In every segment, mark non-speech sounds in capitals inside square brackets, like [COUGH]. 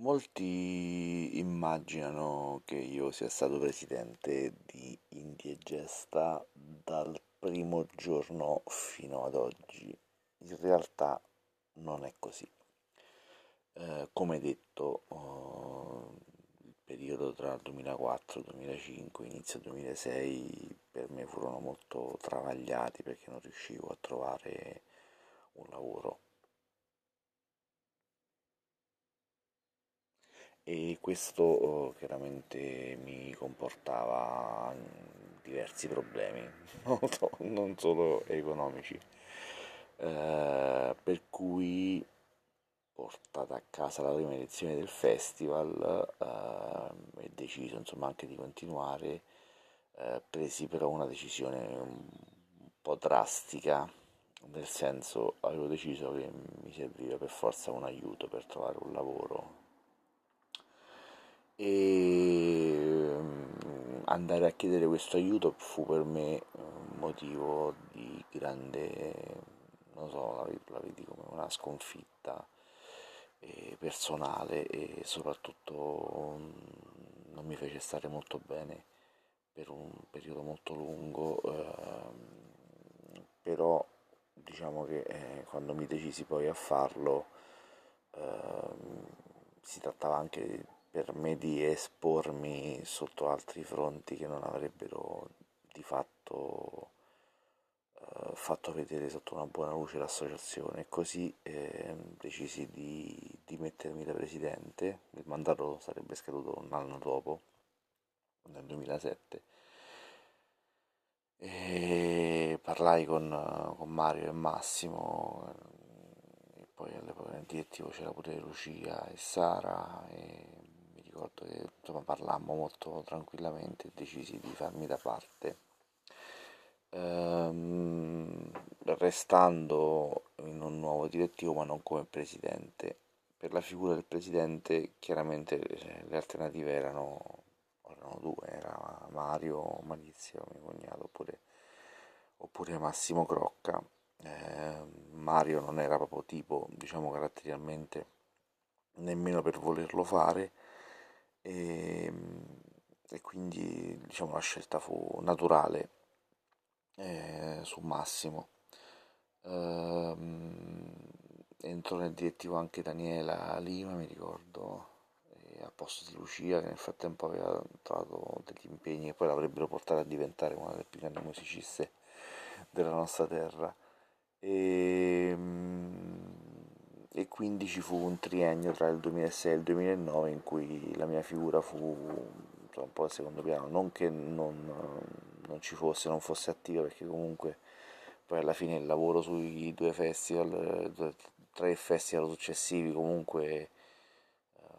Molti immaginano che io sia stato presidente di Indiegesta dal primo giorno fino ad oggi. In realtà non è così. Eh, come detto, eh, il periodo tra il 2004 e il 2005, inizio 2006, per me furono molto travagliati perché non riuscivo a trovare un lavoro e questo oh, chiaramente mi comportava diversi problemi, [LAUGHS] non solo economici, eh, per cui portata a casa la prima edizione del festival eh, e deciso insomma anche di continuare, eh, presi però una decisione un po' drastica, nel senso avevo deciso che mi serviva per forza un aiuto per trovare un lavoro e mm, andare a chiedere questo aiuto fu per me un motivo di grande, non so, la vedi, come una sconfitta eh, personale e soprattutto mm, non mi fece stare molto bene per un periodo molto lungo, eh, però diciamo che eh, quando mi decisi poi a farlo eh, si trattava anche di per me di espormi sotto altri fronti che non avrebbero di fatto eh, fatto vedere sotto una buona luce l'associazione. Così eh, decisi di, mettermi da presidente, il mandato sarebbe scaduto un anno dopo, nel 2007, e parlai con, con Mario e Massimo, e poi all'epoca nel direttivo c'era pure Lucia e Sara, e ricordo che insomma, parlammo molto tranquillamente e decisi di farmi da parte. Ehm, restando in un nuovo direttivo ma non come presidente. Per la figura del presidente chiaramente cioè, le alternative erano, erano due, era Mario Malizia, mio cognato, oppure, oppure Massimo Crocca. Eh, Mario non era proprio tipo, diciamo caratterialmente, nemmeno per volerlo fare, e, ehm, e quindi diciamo, la scelta fu naturale eh, su Massimo. Ehm, entrò nel direttivo anche Daniela Lima, mi ricordo, a posto di Lucia, che nel frattempo aveva trovato degli impegni e poi l'avrebbero portata a diventare una delle più grandi musiciste della nostra terra. E, ehm, e quindi ci fu un triennio tra il 2006 e il 2009 in cui la mia figura fu un po' al secondo piano, non che non, non, ci fosse, non fosse attiva perché comunque poi alla fine il lavoro sui due festival, tre festival successivi comunque eh,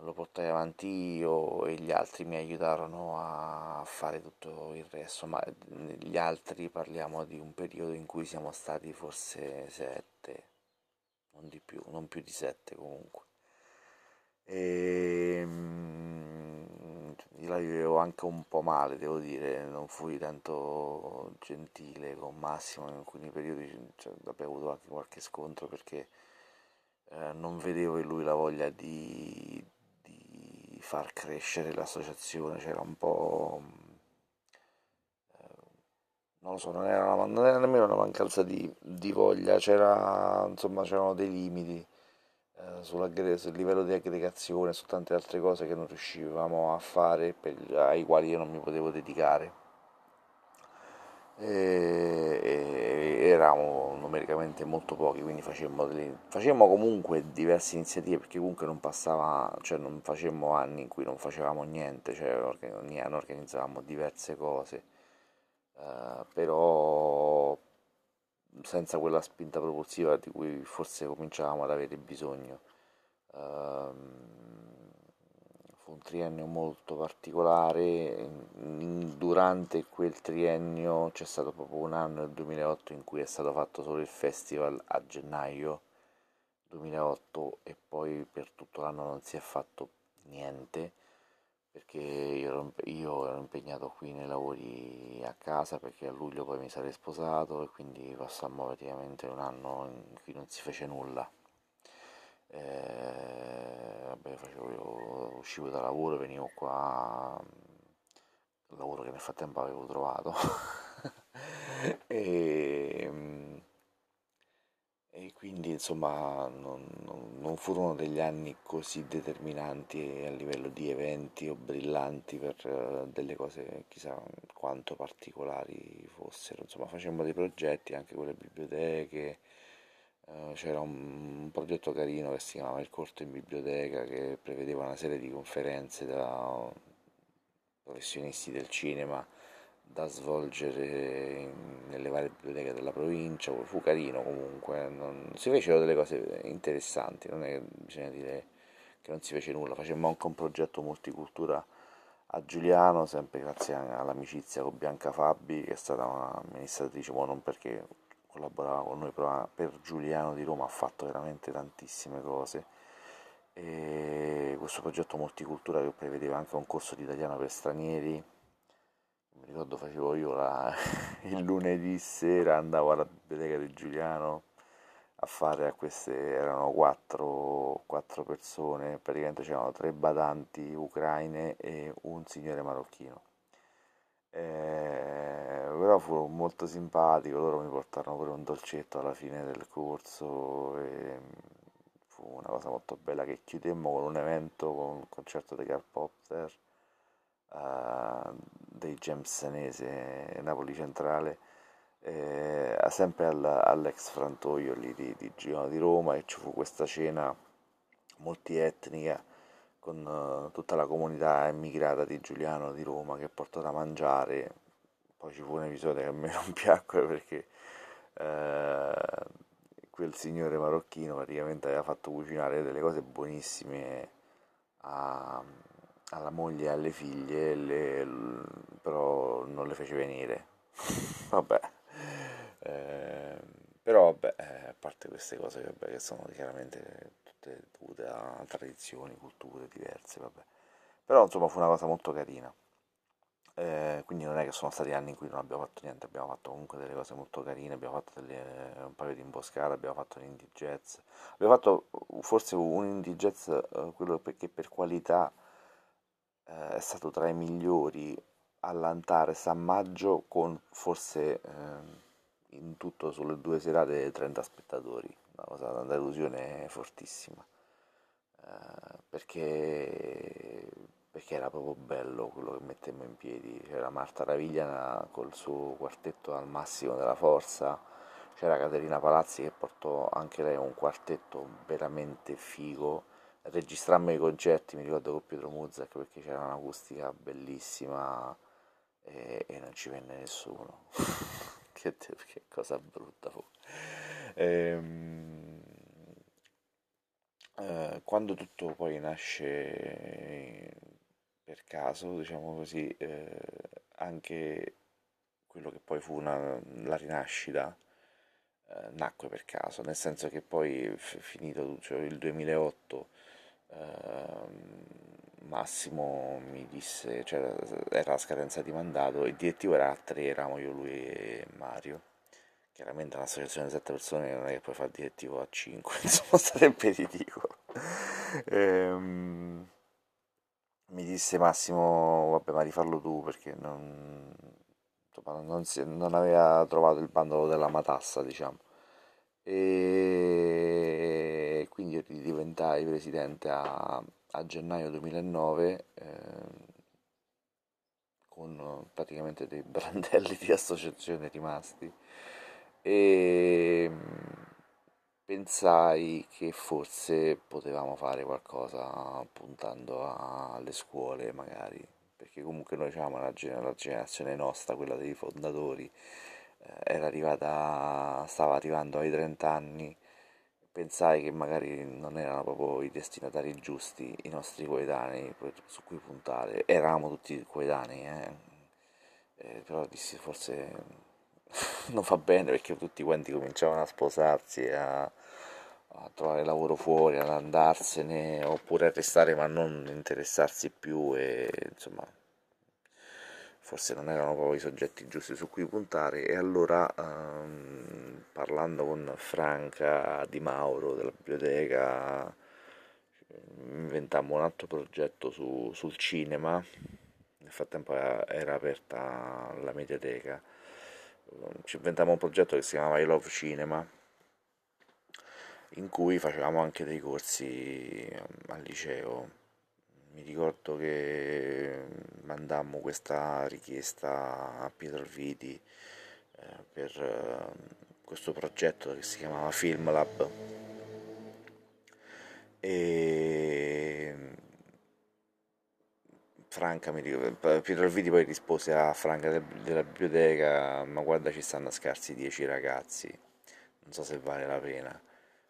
lo portai avanti io e gli altri mi aiutarono a fare tutto il resto, ma gli altri parliamo di un periodo in cui siamo stati forse sette non di più, non più di 7 comunque. E, io la vivevo anche un po' male, devo dire, non fui tanto gentile con Massimo in alcuni periodi, cioè, abbiamo avuto anche qualche scontro perché eh, non vedevo in lui la voglia di, di far crescere l'associazione, c'era un po' non lo so, non era, una, non era nemmeno una mancanza di, di voglia, c'era, insomma, c'erano dei limiti eh, sul livello di aggregazione, su tante altre cose che non riuscivamo a fare, per, ai quali io non mi potevo dedicare. E, e eravamo numericamente molto pochi, quindi facemmo, delle, facemmo comunque diverse iniziative perché comunque non passava, cioè non facemmo anni in cui non facevamo niente, cioè organizzavamo diverse cose eh, però senza quella spinta propulsiva di cui forse cominciavamo ad avere bisogno. Uh, fu un triennio molto particolare, durante quel triennio c'è stato proprio un anno, il 2008, in cui è stato fatto solo il festival a gennaio 2008 e poi per tutto l'anno non si è fatto niente perché io ero, io ero, impegnato qui nei lavori a casa perché a luglio poi mi sarei sposato e quindi passammo praticamente un anno in cui non si fece nulla. Eh, vabbè, facevo uscivo da lavoro, venivo qua, lavoro che nel frattempo avevo trovato, [LAUGHS] e, e, quindi insomma non, non, furono degli anni così determinanti a livello di eventi o brillanti per uh, delle cose chissà quanto particolari fossero, insomma facemmo dei progetti anche con le biblioteche, uh, c'era un, un, progetto carino che si chiamava Il corto in biblioteca che prevedeva una serie di conferenze da professionisti del cinema da svolgere nelle varie biblioteche della provincia, fu carino comunque, non, si fecero delle cose interessanti, non è che bisogna dire che non si fece nulla, facemmo anche un progetto multicultura a Giuliano, sempre grazie all'amicizia con Bianca Fabi, che è stata un'amministratrice, ma non perché collaborava con noi, però per Giuliano di Roma ha fatto veramente tantissime cose. E questo progetto multicultura che prevedeva anche un corso di italiano per stranieri, ricordo facevo io la, [LAUGHS] il lunedì sera andavo alla biblioteca di Giuliano a fare a queste erano quattro, quattro persone praticamente c'erano tre badanti ucraine e un signore marocchino. Eh, però fu molto simpatico loro mi portarono pure un dolcetto alla fine del corso e fu una cosa molto bella che chiudemmo con un evento con un concerto dei Popper uh, dei James Senese Napoli Centrale eh, sempre al, all'ex frantoio lì di, di Girona di Roma e ci fu questa cena multietnica con uh, tutta la comunità immigrata di Giuliano di Roma che portò da mangiare. Poi ci fu un episodio che a me [LAUGHS] non piacque perché uh, quel signore marocchino praticamente aveva fatto cucinare delle cose buonissime a, alla moglie e alle figlie, le, però non le fece venire. [LAUGHS] vabbè. Eh, però vabbè, a parte queste cose vabbè, che sono chiaramente tutte dovute a tradizioni, culture diverse, vabbè. Però insomma fu una cosa molto carina. Eh, quindi non è che sono stati anni in cui non abbiamo fatto niente, abbiamo fatto comunque delle cose molto carine, abbiamo fatto delle, un paio di imboscate, abbiamo fatto un indie jazz, abbiamo fatto forse un indie jazz, eh, quello perché per qualità è stato tra i migliori all'Antares a maggio con forse eh, in tutto sulle due serate 30 spettatori, una cosa una delusione fortissima, eh, perché, perché era proprio bello quello che mettemmo in piedi, c'era Marta Ravigliana col suo quartetto al massimo della forza, c'era Caterina Palazzi che portò anche lei un quartetto veramente figo, registrammo i concerti, mi ricordo con Pietro Muzak perché c'era un'acustica bellissima e, e non ci venne nessuno. [LAUGHS] che, che, cosa brutta fu. Ehm, eh, quando tutto poi nasce per caso, diciamo così, eh, anche quello che poi fu una, la rinascita eh, nacque per caso, nel senso che poi finito cioè il 2008 Uh, Massimo mi disse, cioè era la scadenza di mandato, il direttivo era a tre, eravamo io, lui e Mario. Chiaramente un'associazione di sette persone non è che puoi fare il direttivo a cinque, [LAUGHS] insomma sarebbe ridicolo. Ehm, mi disse Massimo, vabbè ma rifarlo tu perché non, non, si, non aveva trovato il bandolo della matassa, diciamo e quindi diventai presidente a, a gennaio 2009 eh, con praticamente dei [LAUGHS] brandelli di associazione rimasti. E pensai che forse potevamo fare qualcosa puntando alle scuole magari perché comunque noi avevamo la, generazione nostra quella dei fondatori era arrivata, stava arrivando ai 30 anni, pensai che magari non erano proprio i destinatari giusti i nostri coetanei su cui puntare. Eravamo tutti coetanei, eh? Eh, però dissi forse [LAUGHS] non fa bene perché tutti quanti cominciavano a sposarsi, a, a trovare lavoro fuori, ad andarsene oppure a restare ma non interessarsi più e insomma forse non erano proprio i soggetti giusti su cui puntare e allora ehm, parlando con Franca Di Mauro della biblioteca inventammo un altro progetto su, sul cinema, nel frattempo era, era aperta la mediateca, ci inventammo un progetto che si chiamava I Love Cinema, in cui facevamo anche dei corsi al liceo. Mi ricordo che mandammo questa richiesta a Pietro Alviti eh, per eh, questo progetto che si chiamava Film Lab. E Franca mi ricordo, Pietro Alviti poi rispose a Franca della biblioteca ma guarda ci stanno scarsi 10 ragazzi non so se vale la pena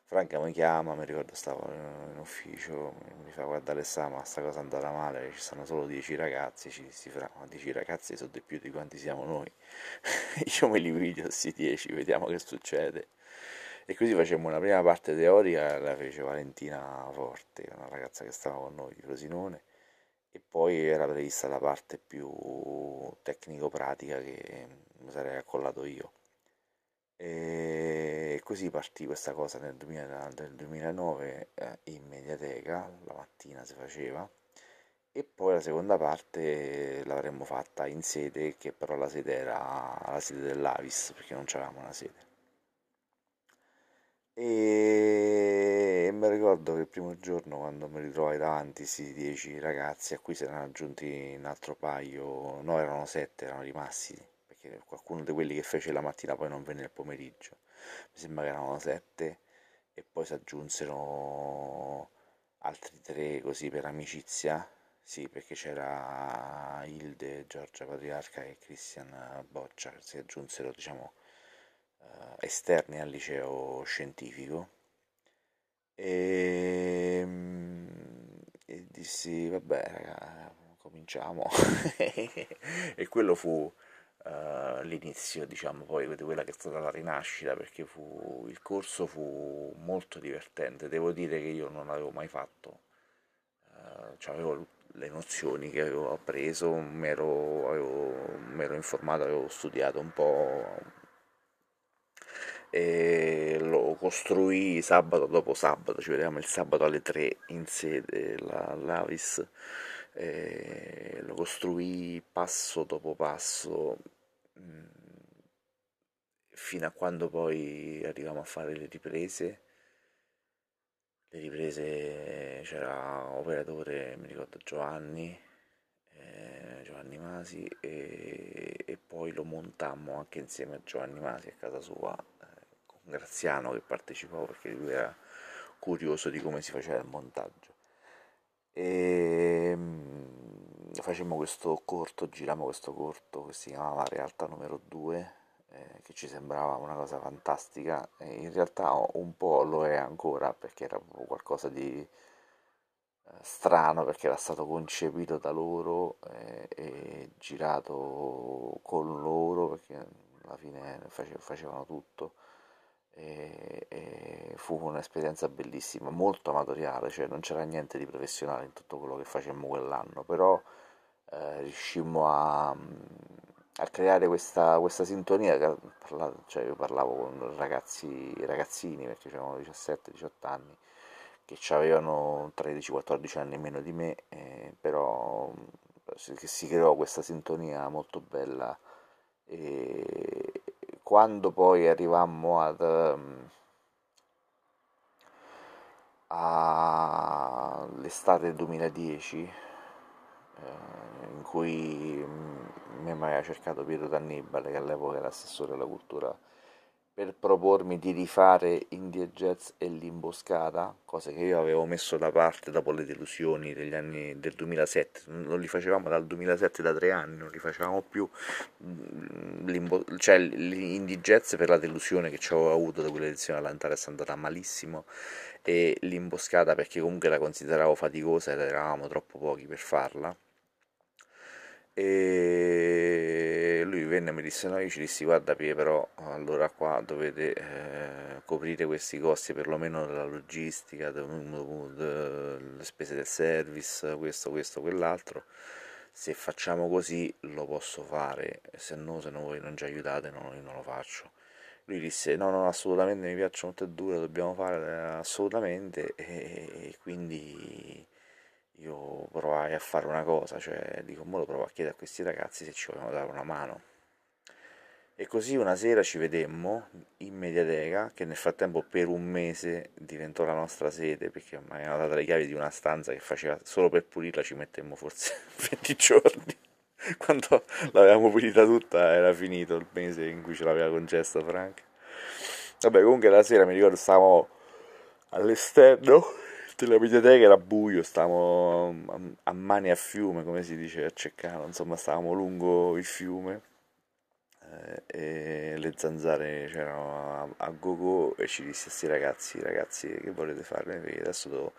Franca mi chiama, mi ricordo stavo in ufficio, mi fa guardare Alessà, ma sta cosa è andata male, ci stanno solo 10 ragazzi, ci si fra, ma 10 ragazzi sono di più di quanti siamo noi. [LAUGHS] Io me li video questi 10, vediamo che succede. E così facemmo una prima parte teorica, la fece Valentina Forte, una ragazza che stava con noi di Frosinone, e poi era prevista la parte più tecnico-pratica che mi sarei accollato io. E così partì questa cosa nel, 2000, nel 2009 eh, in Mediateca, la mattina si faceva, e poi la seconda parte l'avremmo fatta in sede, che però la sede era la sede dell'Avis, perché non c'avevamo una sede. E mi ricordo che il primo giorno quando mi ritrovai davanti questi dieci ragazzi, a cui si erano aggiunti un altro paio, no erano sette, erano rimasti perché qualcuno di quelli che fece la mattina poi non venne il pomeriggio, mi sembra che erano sette e poi si aggiunsero altri tre così per amicizia, sì perché c'era Hilde, Giorgia Patriarca e Christian Boccia che si aggiunsero diciamo eh, esterni al liceo scientifico. E, e dissi vabbè raga, cominciamo. [LAUGHS] E quello fu uh, l'inizio, diciamo, poi di quella che è stata la rinascita, perché fu, il corso fu molto divertente. Devo dire che io non l'avevo mai fatto, uh, cioè avevo le nozioni che avevo appreso, mi ero, informato, avevo studiato un po' e lo costruì sabato dopo sabato, ci vediamo il sabato alle 3 in sede l'Avis, lo costruì passo dopo passo fino a quando poi arriviamo a fare le riprese. Le riprese c'era operatore, mi ricordo Giovanni, eh, Giovanni Masi e, e, poi lo montammo anche insieme a Giovanni Masi a casa sua eh, con Graziano che partecipò perché lui era curioso di come si faceva il montaggio. E, mm, facemmo questo corto, girammo questo corto che si chiamava Realtà numero 2, eh, che ci sembrava una cosa fantastica, e in realtà un po' lo è ancora perché era proprio qualcosa di eh, strano perché era stato concepito da loro eh, e girato con loro perché alla fine facevano tutto. E, e fu un'esperienza bellissima, molto amatoriale, cioè non c'era niente di professionale in tutto quello che facemmo quell'anno, però eh, riuscimmo a, a, creare questa, questa sintonia, cioè io parlavo con ragazzi, ragazzini perché avevano 17-18 anni, che avevano 13-14 anni meno di me, eh, però che si creò questa sintonia molto bella. E quando poi arrivammo ad um, all'estate 2010 eh, in cui mm, mi aveva cercato Pietro D'Annibale, che all'epoca era assessore alla cultura, per propormi di rifare Indie Jazz e l'Imboscata, cosa che io avevo messo da parte dopo le delusioni degli anni del 2007, non li facevamo dal 2007 da tre anni, non li facevamo più, mm, cioè l'Indie Jazz per la delusione che ci avevo avuto da quell'edizione all'Antares è andata malissimo e l'Imboscata perché comunque la consideravo faticosa ed eravamo troppo pochi per farla e lui venne e mi disse no io ci dissi guarda Pie però allora qua dovete eh, coprire questi costi perlomeno della logistica delle spese del service questo questo quell'altro. Se facciamo così lo posso fare. Se no se no voi non ci aiutate no, io non lo faccio. Lui disse no no assolutamente mi piacciono tutte e due lo dobbiamo fare assolutamente e, e quindi provai a fare una cosa, cioè dico, mo lo provo a chiedere a questi ragazzi se ci vogliono dare una mano. E così una sera ci vedemmo in Mediateca, che nel frattempo per un mese diventò la nostra sede, perché mi avevano dato le chiavi di una stanza che faceva solo per pulirla ci mettemmo forse [LAUGHS] 20 giorni. Quando l'avevamo pulita tutta era finito il mese in cui ce l'aveva concesso Frank. Vabbè, comunque la sera mi ricordo stavamo all'esterno della mediateca, era buio, stavamo a, mani a fiume, come si dice a Ceccano, insomma stavamo lungo il fiume eh, e le zanzare c'erano a, a go-go e ci disse sti ragazzi, ragazzi che volete fare? Adesso devo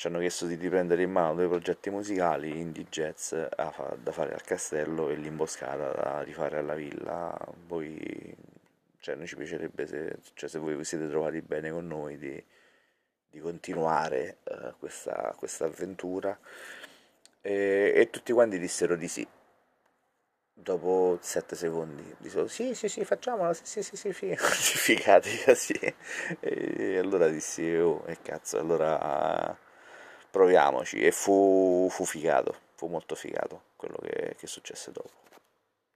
ci hanno chiesto di riprendere in mano due progetti musicali, indie jazz da fare al castello e l'imboscata da rifare alla villa. Voi, cioè, noi ci piacerebbe, se, cioè, se voi vi siete trovati bene con noi, di, di continuare uh, questa, questa, avventura. E, e, tutti quanti dissero di sì. Dopo sette secondi dissero sì, sì, sì, facciamola, sì, sì, sì, sì, sì. [LAUGHS] figati [LAUGHS] sì. E allora dissi, oh, e cazzo, allora proviamoci e fu, fu figato, fu molto figato quello che, che successe dopo.